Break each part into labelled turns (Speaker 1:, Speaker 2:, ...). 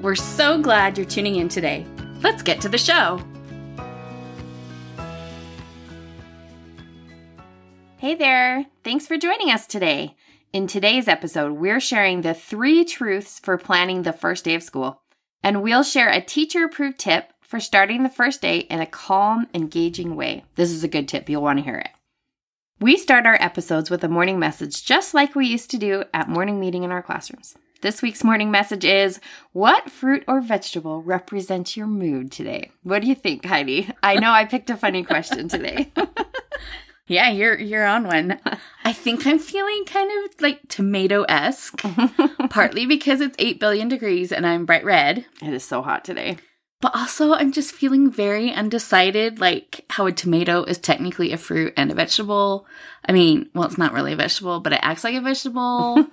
Speaker 1: We're so glad you're tuning in today. Let's get to the show.
Speaker 2: Hey there! Thanks for joining us today. In today's episode, we're sharing the three truths for planning the first day of school, and we'll share a teacher approved tip for starting the first day in a calm, engaging way. This is a good tip, you'll want to hear it. We start our episodes with a morning message just like we used to do at morning meeting in our classrooms. This week's morning message is What fruit or vegetable represents your mood today? What do you think, Heidi? I know I picked a funny question today.
Speaker 1: yeah, you're you're on one. I think I'm feeling kind of like tomato-esque, partly because it's 8 billion degrees and I'm bright red.
Speaker 2: It is so hot today.
Speaker 1: But also, I'm just feeling very undecided, like how a tomato is technically a fruit and a vegetable. I mean, well, it's not really a vegetable, but it acts like a vegetable.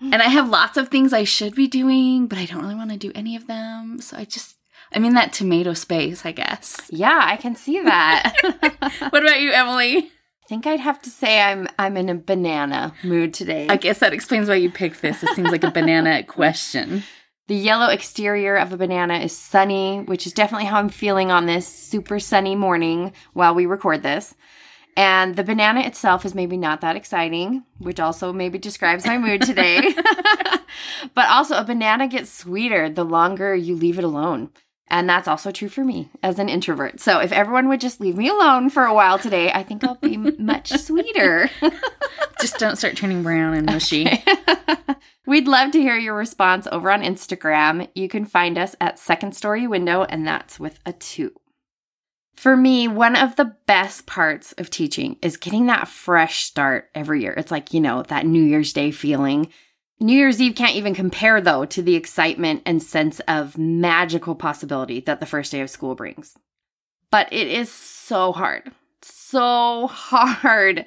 Speaker 1: and I have lots of things I should be doing, but I don't really want to do any of them. So I just, I'm in that tomato space, I guess.
Speaker 2: Yeah, I can see that.
Speaker 1: what about you, Emily?
Speaker 2: I think I'd have to say I'm I'm in a banana mood today.
Speaker 1: I guess that explains why you picked this. It seems like a banana question.
Speaker 2: The yellow exterior of a banana is sunny, which is definitely how I'm feeling on this super sunny morning while we record this. And the banana itself is maybe not that exciting, which also maybe describes my mood today. but also, a banana gets sweeter the longer you leave it alone. And that's also true for me as an introvert. So if everyone would just leave me alone for a while today, I think I'll be much sweeter.
Speaker 1: just don't start turning brown and mushy.
Speaker 2: We'd love to hear your response over on Instagram. You can find us at Second Story Window, and that's with a two. For me, one of the best parts of teaching is getting that fresh start every year. It's like, you know, that New Year's Day feeling. New Year's Eve can't even compare, though, to the excitement and sense of magical possibility that the first day of school brings. But it is so hard. So hard.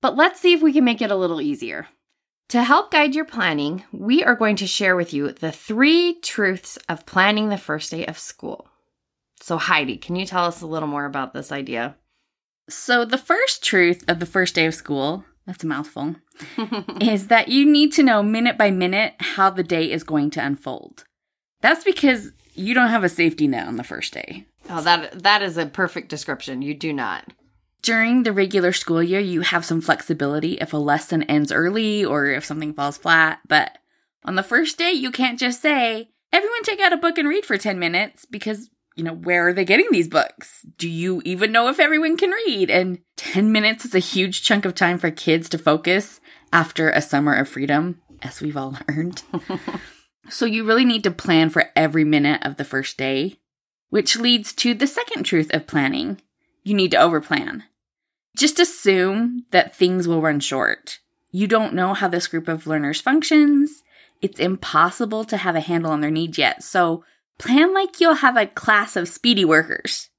Speaker 2: But let's see if we can make it a little easier. To help guide your planning, we are going to share with you the three truths of planning the first day of school. So, Heidi, can you tell us a little more about this idea?
Speaker 1: So, the first truth of the first day of school, that's a mouthful, is that you need to know minute by minute how the day is going to unfold. That's because you don't have a safety net on the first day.
Speaker 2: Oh, that that is a perfect description. You do not.
Speaker 1: During the regular school year, you have some flexibility if a lesson ends early or if something falls flat, but on the first day, you can't just say, everyone take out a book and read for 10 minutes because, you know, where are they getting these books? Do you even know if everyone can read? And 10 minutes is a huge chunk of time for kids to focus after a summer of freedom, as we've all learned. so you really need to plan for every minute of the first day, which leads to the second truth of planning. You need to overplan. Just assume that things will run short. You don't know how this group of learners functions. It's impossible to have a handle on their needs yet. So plan like you'll have a class of speedy workers.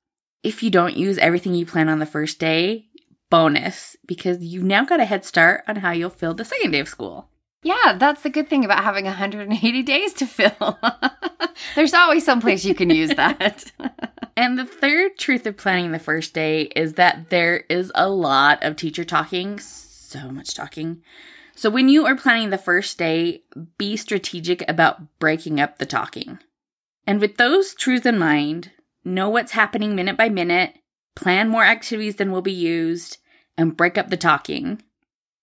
Speaker 1: If you don't use everything you plan on the first day, bonus, because you've now got a head start on how you'll fill the second day of school.
Speaker 2: Yeah, that's the good thing about having 180 days to fill. There's always some place you can use that.
Speaker 1: and the third truth of planning the first day is that there is a lot of teacher talking, so much talking. So when you are planning the first day, be strategic about breaking up the talking. And with those truths in mind, know what's happening minute by minute, plan more activities than will be used, and break up the talking.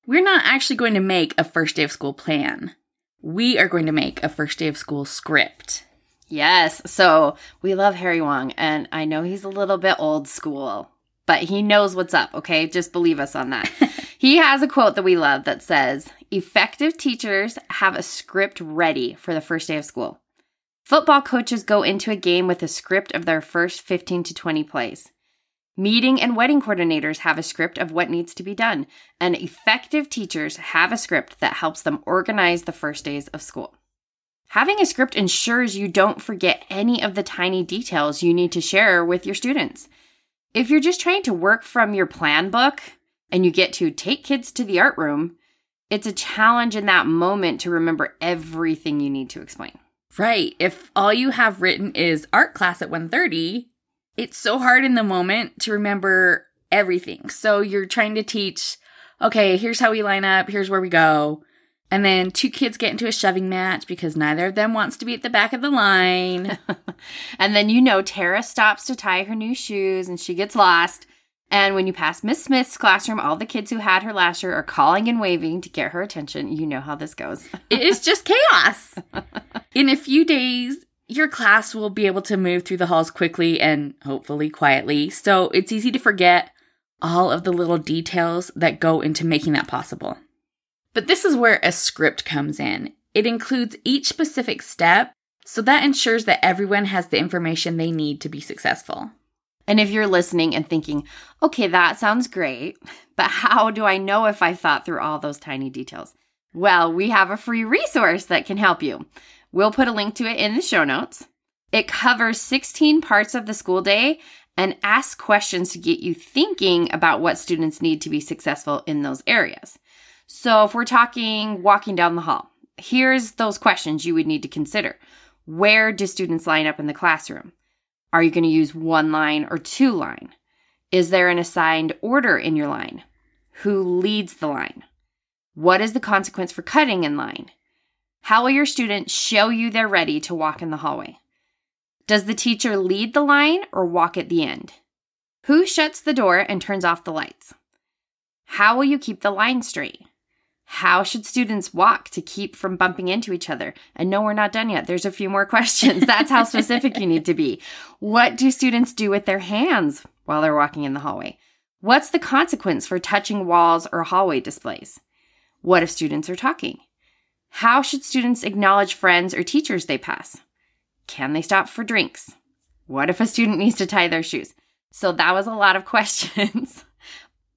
Speaker 1: We're not actually going to make a first day of school plan. We are going to make a first day of school script.
Speaker 2: Yes. So we love Harry Wong, and I know he's a little bit old school, but he knows what's up, okay? Just believe us on that. he has a quote that we love that says Effective teachers have a script ready for the first day of school. Football coaches go into a game with a script of their first 15 to 20 plays. Meeting and wedding coordinators have a script of what needs to be done, and effective teachers have a script that helps them organize the first days of school. Having a script ensures you don't forget any of the tiny details you need to share with your students. If you're just trying to work from your plan book and you get to take kids to the art room, it's a challenge in that moment to remember everything you need to explain.
Speaker 1: Right. If all you have written is art class at 1:30, it's so hard in the moment to remember everything. So you're trying to teach, okay, here's how we line up, here's where we go. And then two kids get into a shoving match because neither of them wants to be at the back of the line.
Speaker 2: and then you know Tara stops to tie her new shoes and she gets lost. And when you pass Miss Smith's classroom, all the kids who had her last year are calling and waving to get her attention. You know how this goes.
Speaker 1: it is just chaos. In a few days, your class will be able to move through the halls quickly and hopefully quietly. So it's easy to forget all of the little details that go into making that possible. But this is where a script comes in. It includes each specific step, so that ensures that everyone has the information they need to be successful.
Speaker 2: And if you're listening and thinking, okay, that sounds great, but how do I know if I thought through all those tiny details? Well, we have a free resource that can help you. We'll put a link to it in the show notes. It covers 16 parts of the school day and asks questions to get you thinking about what students need to be successful in those areas. So if we're talking walking down the hall, here's those questions you would need to consider. Where do students line up in the classroom? Are you going to use one line or two line? Is there an assigned order in your line? Who leads the line? What is the consequence for cutting in line? How will your student show you they're ready to walk in the hallway? Does the teacher lead the line or walk at the end? Who shuts the door and turns off the lights? How will you keep the line straight? How should students walk to keep from bumping into each other? And no, we're not done yet. There's a few more questions. That's how specific you need to be. What do students do with their hands while they're walking in the hallway? What's the consequence for touching walls or hallway displays? What if students are talking? How should students acknowledge friends or teachers they pass? Can they stop for drinks? What if a student needs to tie their shoes? So that was a lot of questions.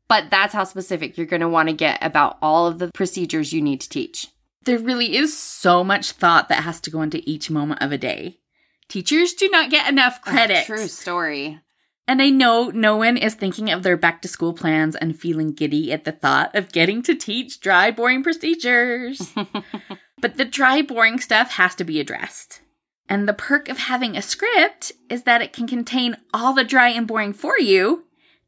Speaker 2: But that's how specific you're going to want to get about all of the procedures you need to teach.
Speaker 1: There really is so much thought that has to go into each moment of a day. Teachers do not get enough ah, credit.
Speaker 2: Oh, true story.
Speaker 1: And I know no one is thinking of their back to school plans and feeling giddy at the thought of getting to teach dry, boring procedures. but the dry, boring stuff has to be addressed. And the perk of having a script is that it can contain all the dry and boring for you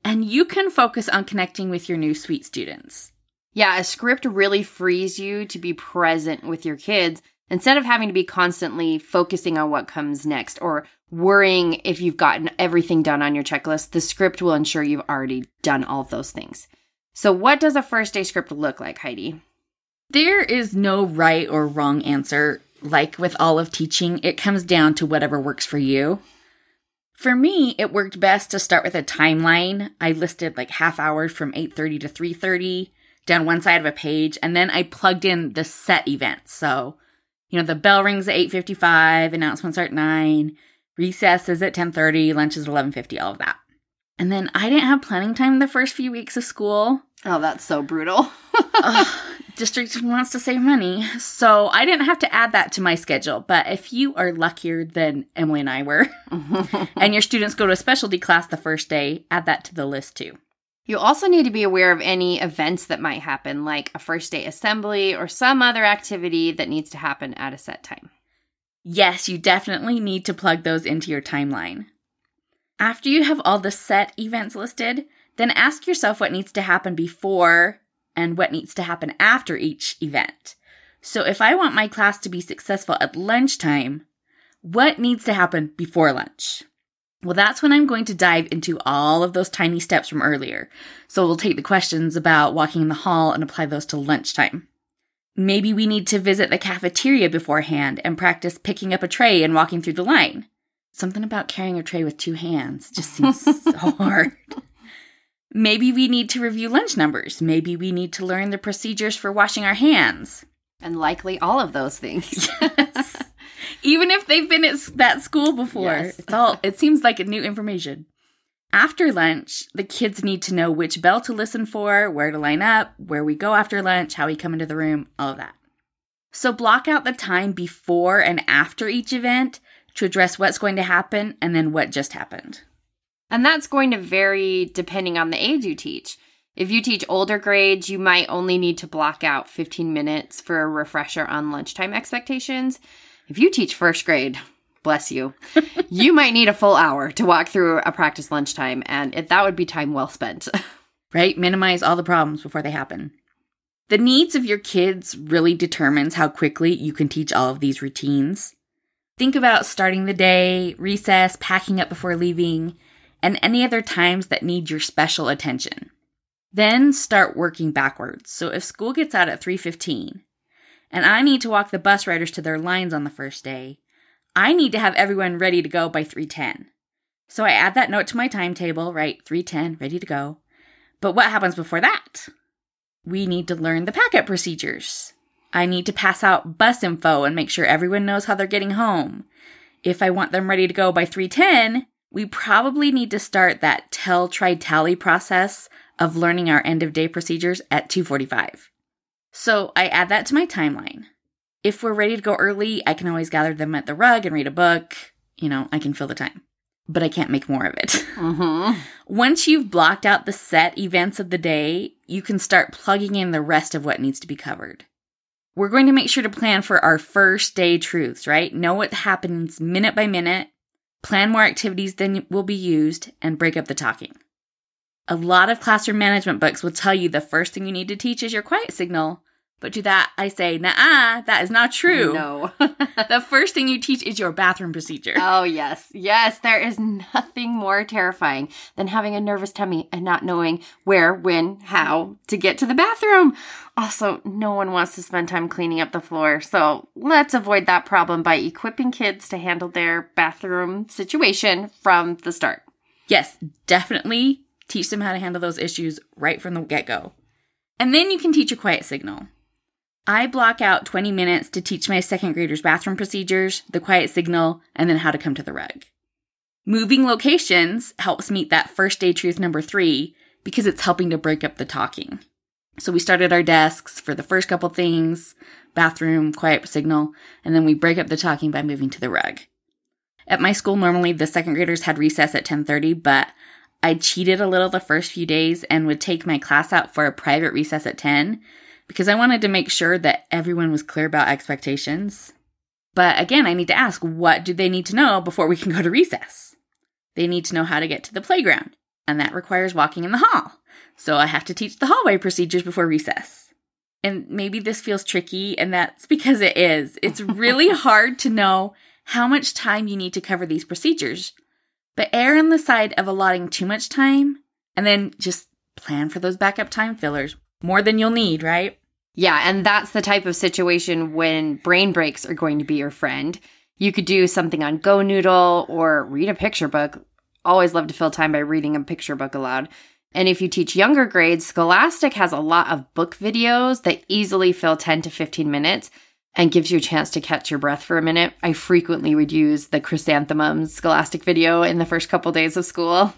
Speaker 1: and you can focus on connecting with your new sweet students.
Speaker 2: Yeah, a script really frees you to be present with your kids instead of having to be constantly focusing on what comes next or worrying if you've gotten everything done on your checklist. The script will ensure you've already done all of those things. So, what does a first day script look like, Heidi?
Speaker 1: There is no right or wrong answer. Like with all of teaching, it comes down to whatever works for you. For me, it worked best to start with a timeline. I listed like half hours from 8:30 to 3:30 down one side of a page and then I plugged in the set events. So, you know, the bell rings at 8:55, announcements are at 9, recess is at 10:30, lunch is 11:50, all of that. And then I didn't have planning time the first few weeks of school.
Speaker 2: Oh, that's so brutal.
Speaker 1: district wants to save money. So I didn't have to add that to my schedule. But if you are luckier than Emily and I were, and your students go to a specialty class the first day, add that to the list too.
Speaker 2: You also need to be aware of any events that might happen, like a first day assembly or some other activity that needs to happen at a set time.
Speaker 1: Yes, you definitely need to plug those into your timeline. After you have all the set events listed, then ask yourself what needs to happen before and what needs to happen after each event. So if I want my class to be successful at lunchtime, what needs to happen before lunch? Well, that's when I'm going to dive into all of those tiny steps from earlier. So we'll take the questions about walking in the hall and apply those to lunchtime. Maybe we need to visit the cafeteria beforehand and practice picking up a tray and walking through the line. Something about carrying a tray with two hands just seems so hard. Maybe we need to review lunch numbers. Maybe we need to learn the procedures for washing our hands.
Speaker 2: And likely all of those things.
Speaker 1: yes. Even if they've been at that school before. Yes. It's all it seems like new information. After lunch, the kids need to know which bell to listen for, where to line up, where we go after lunch, how we come into the room, all of that. So block out the time before and after each event to address what's going to happen and then what just happened.
Speaker 2: And that's going to vary depending on the age you teach. If you teach older grades, you might only need to block out 15 minutes for a refresher on lunchtime expectations. If you teach first grade, bless you, you might need a full hour to walk through a practice lunchtime, and that would be time well spent.
Speaker 1: right? Minimize all the problems before they happen. The needs of your kids really determines how quickly you can teach all of these routines. Think about starting the day, recess, packing up before leaving, and any other times that need your special attention. Then start working backwards. So if school gets out at 3:15 and I need to walk the bus riders to their lines on the first day, I need to have everyone ready to go by 3:10. So I add that note to my timetable, right? 3:10, ready to go. But what happens before that? We need to learn the packet procedures. I need to pass out bus info and make sure everyone knows how they're getting home. If I want them ready to go by 310, we probably need to start that tell try tally process of learning our end of day procedures at 245. So I add that to my timeline. If we're ready to go early, I can always gather them at the rug and read a book. You know, I can fill the time, but I can't make more of it.
Speaker 2: Mm-hmm.
Speaker 1: Once you've blocked out the set events of the day, you can start plugging in the rest of what needs to be covered. We're going to make sure to plan for our first day truths, right? Know what happens minute by minute, plan more activities than will be used, and break up the talking. A lot of classroom management books will tell you the first thing you need to teach is your quiet signal. But to that, I say, nah, that is not true.
Speaker 2: No.
Speaker 1: the first thing you teach is your bathroom procedure.
Speaker 2: oh, yes. Yes, there is nothing more terrifying than having a nervous tummy and not knowing where, when, how to get to the bathroom. Also, no one wants to spend time cleaning up the floor. So let's avoid that problem by equipping kids to handle their bathroom situation from the start.
Speaker 1: Yes, definitely teach them how to handle those issues right from the get go. And then you can teach a quiet signal. I block out 20 minutes to teach my second graders bathroom procedures, the quiet signal, and then how to come to the rug. Moving locations helps meet that first day truth number three because it's helping to break up the talking. So we started our desks for the first couple things, bathroom, quiet signal, and then we break up the talking by moving to the rug. At my school, normally the second graders had recess at 1030, but I cheated a little the first few days and would take my class out for a private recess at 10 because I wanted to make sure that everyone was clear about expectations. But again, I need to ask what do they need to know before we can go to recess? They need to know how to get to the playground, and that requires walking in the hall. So I have to teach the hallway procedures before recess. And maybe this feels tricky, and that's because it is. It's really hard to know how much time you need to cover these procedures, but err on the side of allotting too much time and then just plan for those backup time fillers more than you'll need, right?
Speaker 2: Yeah, and that's the type of situation when brain breaks are going to be your friend. You could do something on GoNoodle or read a picture book. Always love to fill time by reading a picture book aloud. And if you teach younger grades, Scholastic has a lot of book videos that easily fill 10 to 15 minutes and gives you a chance to catch your breath for a minute. I frequently would use the Chrysanthemums Scholastic video in the first couple days of school.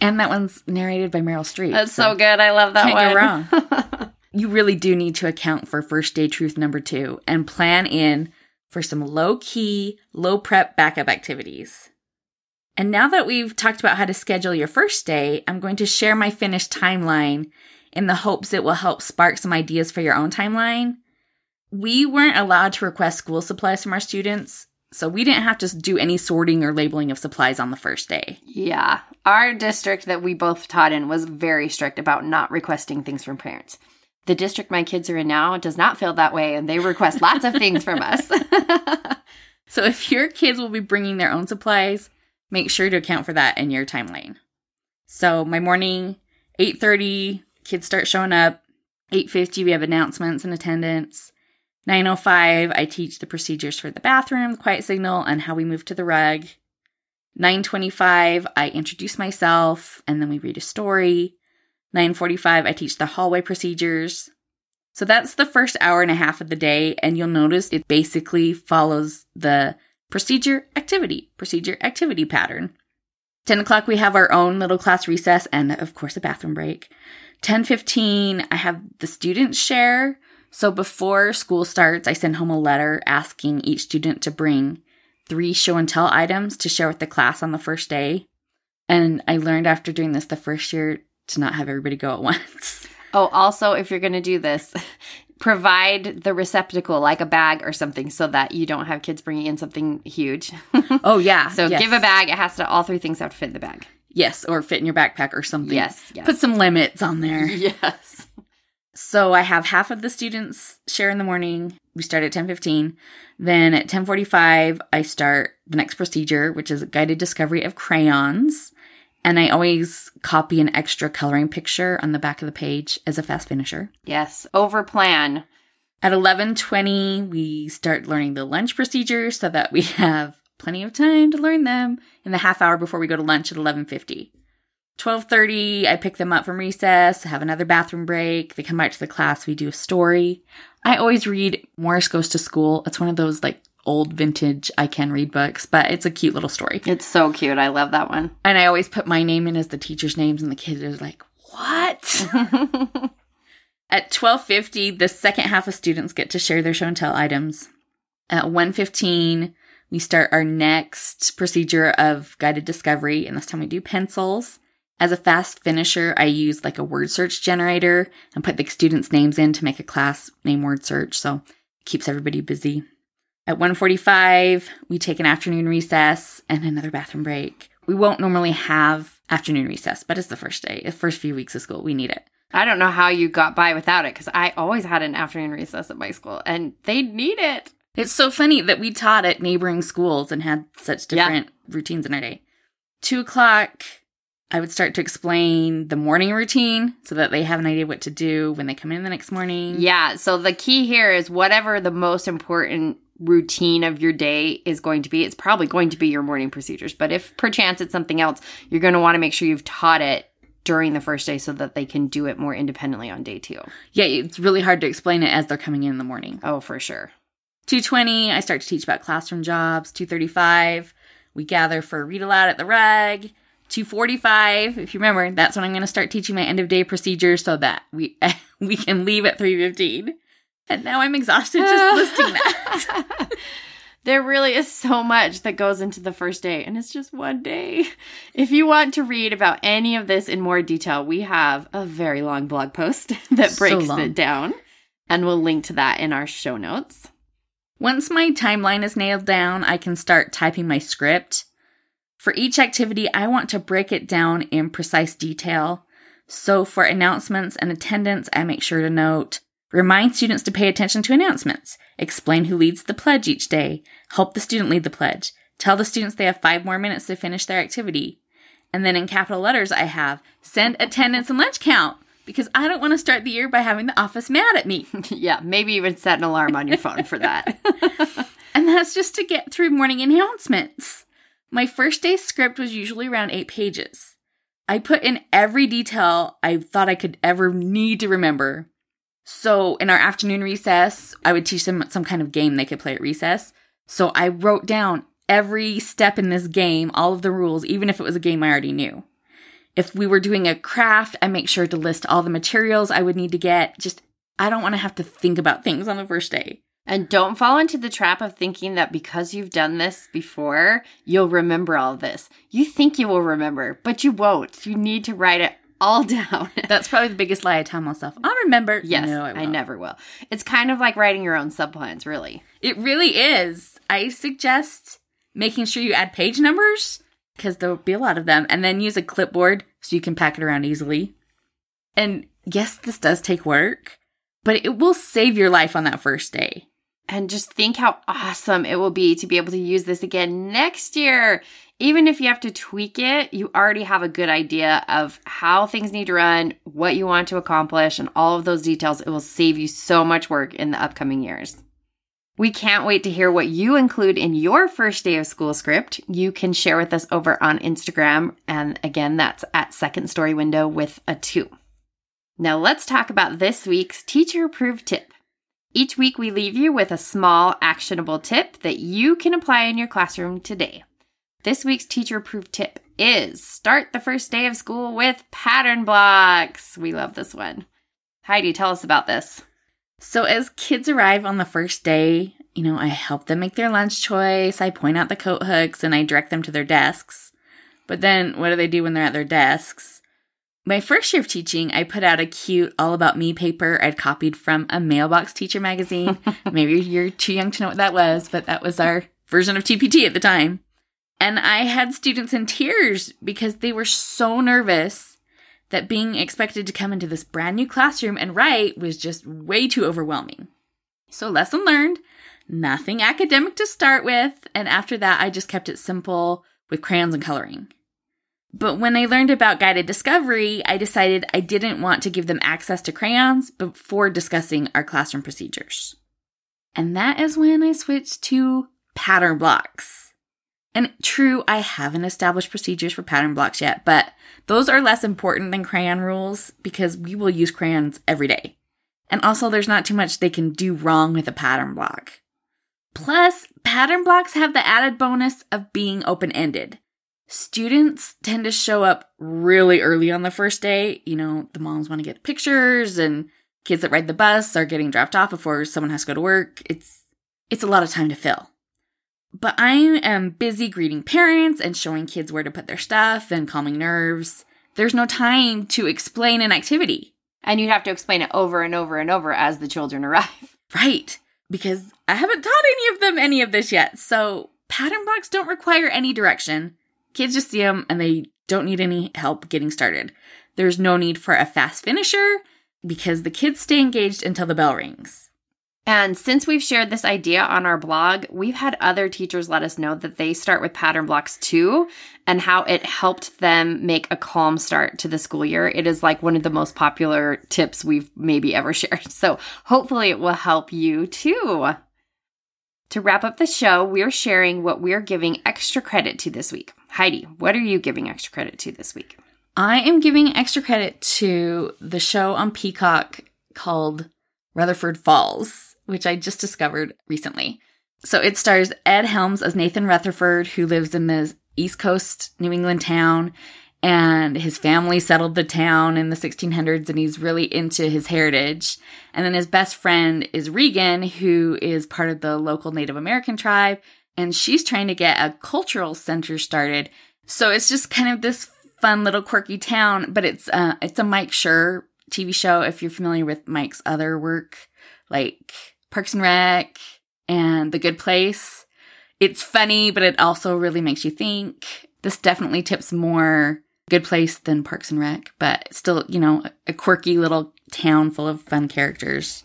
Speaker 1: And that one's narrated by Meryl Streep.
Speaker 2: That's so, good. I love that
Speaker 1: Can't
Speaker 2: one.
Speaker 1: go wrong. you really do need to account for first day truth number two and plan in for some low key, low prep backup activities. And now that we've talked about how to schedule your first day, I'm going to share my finished timeline in the hopes it will help spark some ideas for your own timeline. We weren't allowed to request school supplies from our students, so we didn't have to do any sorting or labeling of supplies on the first day.
Speaker 2: Yeah. Our district that we both taught in was very strict about not requesting things from parents. The district my kids are in now does not feel that way, and they request lots of things from us.
Speaker 1: So if your kids will be bringing their own supplies, make sure to account for that in your timeline. So my morning, 8:30, kids start showing up. 8:50 we have announcements and attendance. 9:05 I teach the procedures for the bathroom, quiet signal and how we move to the rug. 9:25 I introduce myself and then we read a story. 9:45 I teach the hallway procedures. So that's the first hour and a half of the day, and you'll notice it basically follows the procedure activity, procedure activity pattern. 10 o'clock, we have our own middle class recess and, of course, a bathroom break. 10:15, I have the students share. So before school starts, I send home a letter asking each student to bring three show and tell items to share with the class on the first day. And I learned after doing this the first year to not have everybody go at once.
Speaker 2: Oh, also, if you're going to do this, provide the receptacle like a bag or something so that you don't have kids bringing in something huge.
Speaker 1: Oh, yeah.
Speaker 2: so
Speaker 1: yes.
Speaker 2: give a bag. It has to, all three things have to fit in the bag.
Speaker 1: Yes, or fit in your backpack or something.
Speaker 2: Yes, yes.
Speaker 1: Put some limits on there.
Speaker 2: Yes.
Speaker 1: So I have half of the students share in the morning. We start at 10:15. Then at 10:45 I start the next procedure, which is a guided discovery of crayons. And I always copy an extra coloring picture on the back of the page as a fast finisher.
Speaker 2: Yes. Over plan.
Speaker 1: At 11:20 we start learning the lunch procedures so that we have plenty of time to learn them in the half hour before we go to lunch at 11:50. 12:30 I pick them up from recess, have another bathroom break. They come back to the class, we do a story. I always read Morris Goes to School. It's one of those like old vintage I can read books, but it's a cute little story.
Speaker 2: It's so cute. I love that one.
Speaker 1: And I always put my name in as the teacher's names and the kids are like, "What?" At 12:50, the second half of students get to share their show and tell items. At 1:15, we start our next procedure of guided discovery, and this time we do pencils. As a fast finisher, I use like a word search generator and put the students' names in to make a class name word search, so it keeps everybody busy. At 1:45, we take an afternoon recess and another bathroom break. We won't normally have afternoon recess, but it's the first day, the first few weeks of school, we need it.
Speaker 2: I don't know how you got by without it because I always had an afternoon recess at my school and they need it.
Speaker 1: It's so funny that we taught at neighboring schools and had such
Speaker 2: Yeah.
Speaker 1: different routines in our day. Two o'clock, I would start to explain the morning routine so that they have an idea what to do when they come in the next morning.
Speaker 2: Yeah. So the key here is whatever the most important routine of your day is going to be, it's probably going to be your morning procedures. But if perchance it's something else, you're going to want to make sure you've taught it during the first day so that they can do it more independently on day two.
Speaker 1: Yeah, it's really hard to explain it as they're coming in in the morning.
Speaker 2: Oh, for sure.
Speaker 1: 220, I start to teach about classroom jobs. 235, we gather for read aloud at the reg. 245, if you remember, that's when I'm going to start teaching my end of day procedure so that we we can leave at 315. And now I'm exhausted just listing that.
Speaker 2: there really is so much that goes into the first day, and it's just one day. If you want to read about any of this in more detail, we have a very long blog post that breaks
Speaker 1: long.
Speaker 2: it down, and we'll link to that in our show notes.
Speaker 1: Once my timeline is nailed down, I can start typing my script. For each activity, I want to break it down in precise detail. So for announcements and attendance, I make sure to note remind students to pay attention to announcements, explain who leads the pledge each day, help the student lead the pledge, tell the students they have five more minutes to finish their activity. And then in capital letters, I have send attendance and lunch count because I don't want to start the year by having the office mad at me.
Speaker 2: yeah, maybe even set an alarm on your phone for that.
Speaker 1: And that's just to get through morning announcements. My first day's script was usually around eight pages. I put in every detail I thought I could ever need to remember. So in our afternoon recess, I would teach them some kind of game they could play at recess. So I wrote down every step in this game, all of the rules, even if it was a game I already knew. If we were doing a craft, I make sure to list all the materials I would need to get. Just, I don't want to have to think about things on the first day.
Speaker 2: And don't fall into the trap of thinking that because you've done this before, you'll remember all this. You think you will remember, but you won't. You need to write it all down.
Speaker 1: That's probably the biggest lie I tell myself. I'll remember.
Speaker 2: yes,
Speaker 1: No, I,
Speaker 2: I, never will. It's kind of like writing your own subplans, really.
Speaker 1: It really is. I suggest making sure you add page numbers because there'll be a lot of them, and then use a clipboard so you can pack it around easily. And yes, this does take work, but it will save your life on that first day.
Speaker 2: And just think how awesome it will be to be able to use this again next year. Even if you have to tweak it, you already have a good idea of how things need to run, what you want to accomplish, and all of those details. It will save you so much work in the upcoming years. We can't wait to hear what you include in your first day of school script. You can share with us over on Instagram. And again, that's at Second Story Window with a two. Now let's talk about this week's teacher approved tip. Each week, we leave you with a small, actionable tip that you can apply in your classroom today. This week's teacher approved tip is start the first day of school with pattern blocks. We love this one. Heidi, tell us about this.
Speaker 1: So, as kids arrive on the first day, you know, I help them make their lunch choice, I point out the coat hooks, and I direct them to their desks. But then, what do they do when they're at their desks? My first year of teaching, I put out a cute All About Me paper I'd copied from a mailbox teacher magazine. Maybe you're too young to know what that was, but that was our version of TPT at the time. And I had students in tears because they were so nervous that being expected to come into this brand new classroom and write was just way too overwhelming. So, lesson learned nothing academic to start with. And after that, I just kept it simple with crayons and coloring. But when I learned about guided discovery, I decided I didn't want to give them access to crayons before discussing our classroom procedures. And that is when I switched to pattern blocks. And true, I haven't established procedures for pattern blocks yet, but those are less important than crayon rules because we will use crayons every day. And also, there's not too much they can do wrong with a pattern block. Plus, pattern blocks have the added bonus of being open ended. Students tend to show up really early on the first day. You know, the moms want to get pictures and kids that ride the bus are getting dropped off before someone has to go to work. It's it's a lot of time to fill. But I am busy greeting parents and showing kids where to put their stuff and calming nerves. There's no time to explain an activity.
Speaker 2: And you'd have to explain it over and over and over as the children arrive.
Speaker 1: Right. Because I haven't taught any of them any of this yet. So pattern blocks don't require any direction. Kids just see them and they don't need any help getting started. There's no need for a fast finisher because the kids stay engaged until the bell rings.
Speaker 2: And since we've shared this idea on our blog, we've had other teachers let us know that they start with pattern blocks too and how it helped them make a calm start to the school year. It is like one of the most popular tips we've maybe ever shared. So hopefully it will help you too. To wrap up the show, we're sharing what we're giving extra credit to this week. Heidi, what are you giving extra credit to this week?
Speaker 1: I am giving extra credit to the show on Peacock called Rutherford Falls which I just discovered recently. So it stars Ed Helms as Nathan Rutherford, who lives in the East Coast New England town, and his family settled the town in the 1600s, and he's really into his heritage. And then his best friend is Reagan, who is part of the local Native American tribe, and she's trying to get a cultural center started. So it's just kind of this fun little quirky town, but it's uh, it's a Mike Schur TV show. If you're familiar with Mike's other work, like Parks and Rec and The Good Place. It's funny, but it also really makes you think. This definitely tips more Good Place than Parks and Rec, but still, you know, a quirky little town full of fun characters.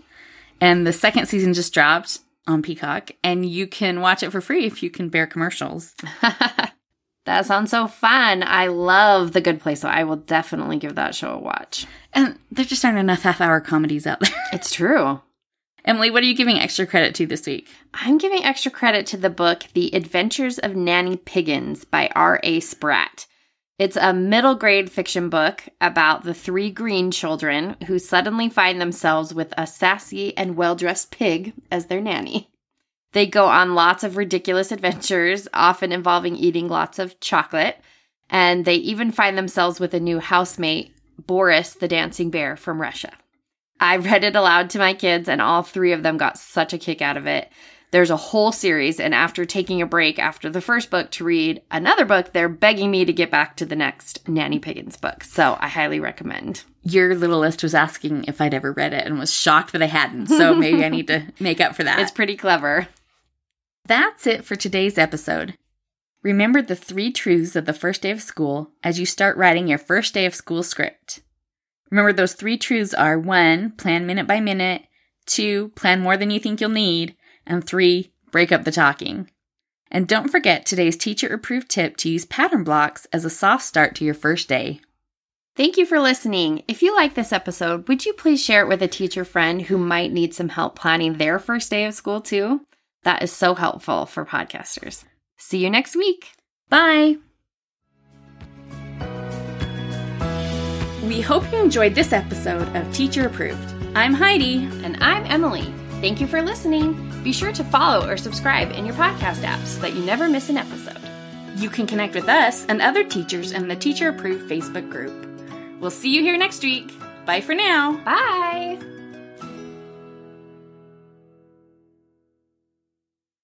Speaker 1: And the second season just dropped on Peacock, and you can watch it for free if you can bear commercials.
Speaker 2: that sounds so fun. I love The Good Place, so I will definitely give that show a watch.
Speaker 1: And there just aren't enough half hour comedies out there.
Speaker 2: It's true.
Speaker 1: Emily, what are you giving extra credit to this week?
Speaker 2: I'm giving extra credit to the book The Adventures of Nanny Piggins by R.A. Spratt. It's a middle grade fiction book about the three green children who suddenly find themselves with a sassy and well dressed pig as their nanny. They go on lots of ridiculous adventures, often involving eating lots of chocolate, and they even find themselves with a new housemate, Boris the dancing bear from Russia. I read it aloud to my kids, and all three of them got such a kick out of it. There's a whole series, and after taking a break after the first book to read another book, they're begging me to get back to the next Nanny Piggins book. So I highly recommend.
Speaker 1: Your little list was asking if I'd ever read it and was shocked that I hadn't. So maybe I need to make up for that.
Speaker 2: It's pretty clever.
Speaker 1: That's it for today's episode. Remember the three truths of the first day of school as you start writing your first day of school script. Remember, those three truths are one, plan minute by minute, two, plan more than you think you'll need, and three, break up the talking. And don't forget today's teacher approved tip to use pattern blocks as a soft start to your first day.
Speaker 2: Thank you for listening. If you like this episode, would you please share it with a teacher friend who might need some help planning their first day of school too? That is so helpful for podcasters. See you next week.
Speaker 1: Bye. We hope you enjoyed this episode of Teacher Approved. I'm Heidi.
Speaker 2: And I'm Emily. Thank you for listening. Be sure to follow or subscribe in your podcast app so that you never miss an episode.
Speaker 1: You can connect with us and other teachers in the Teacher Approved Facebook group. We'll see you here next week. Bye for now.
Speaker 2: Bye.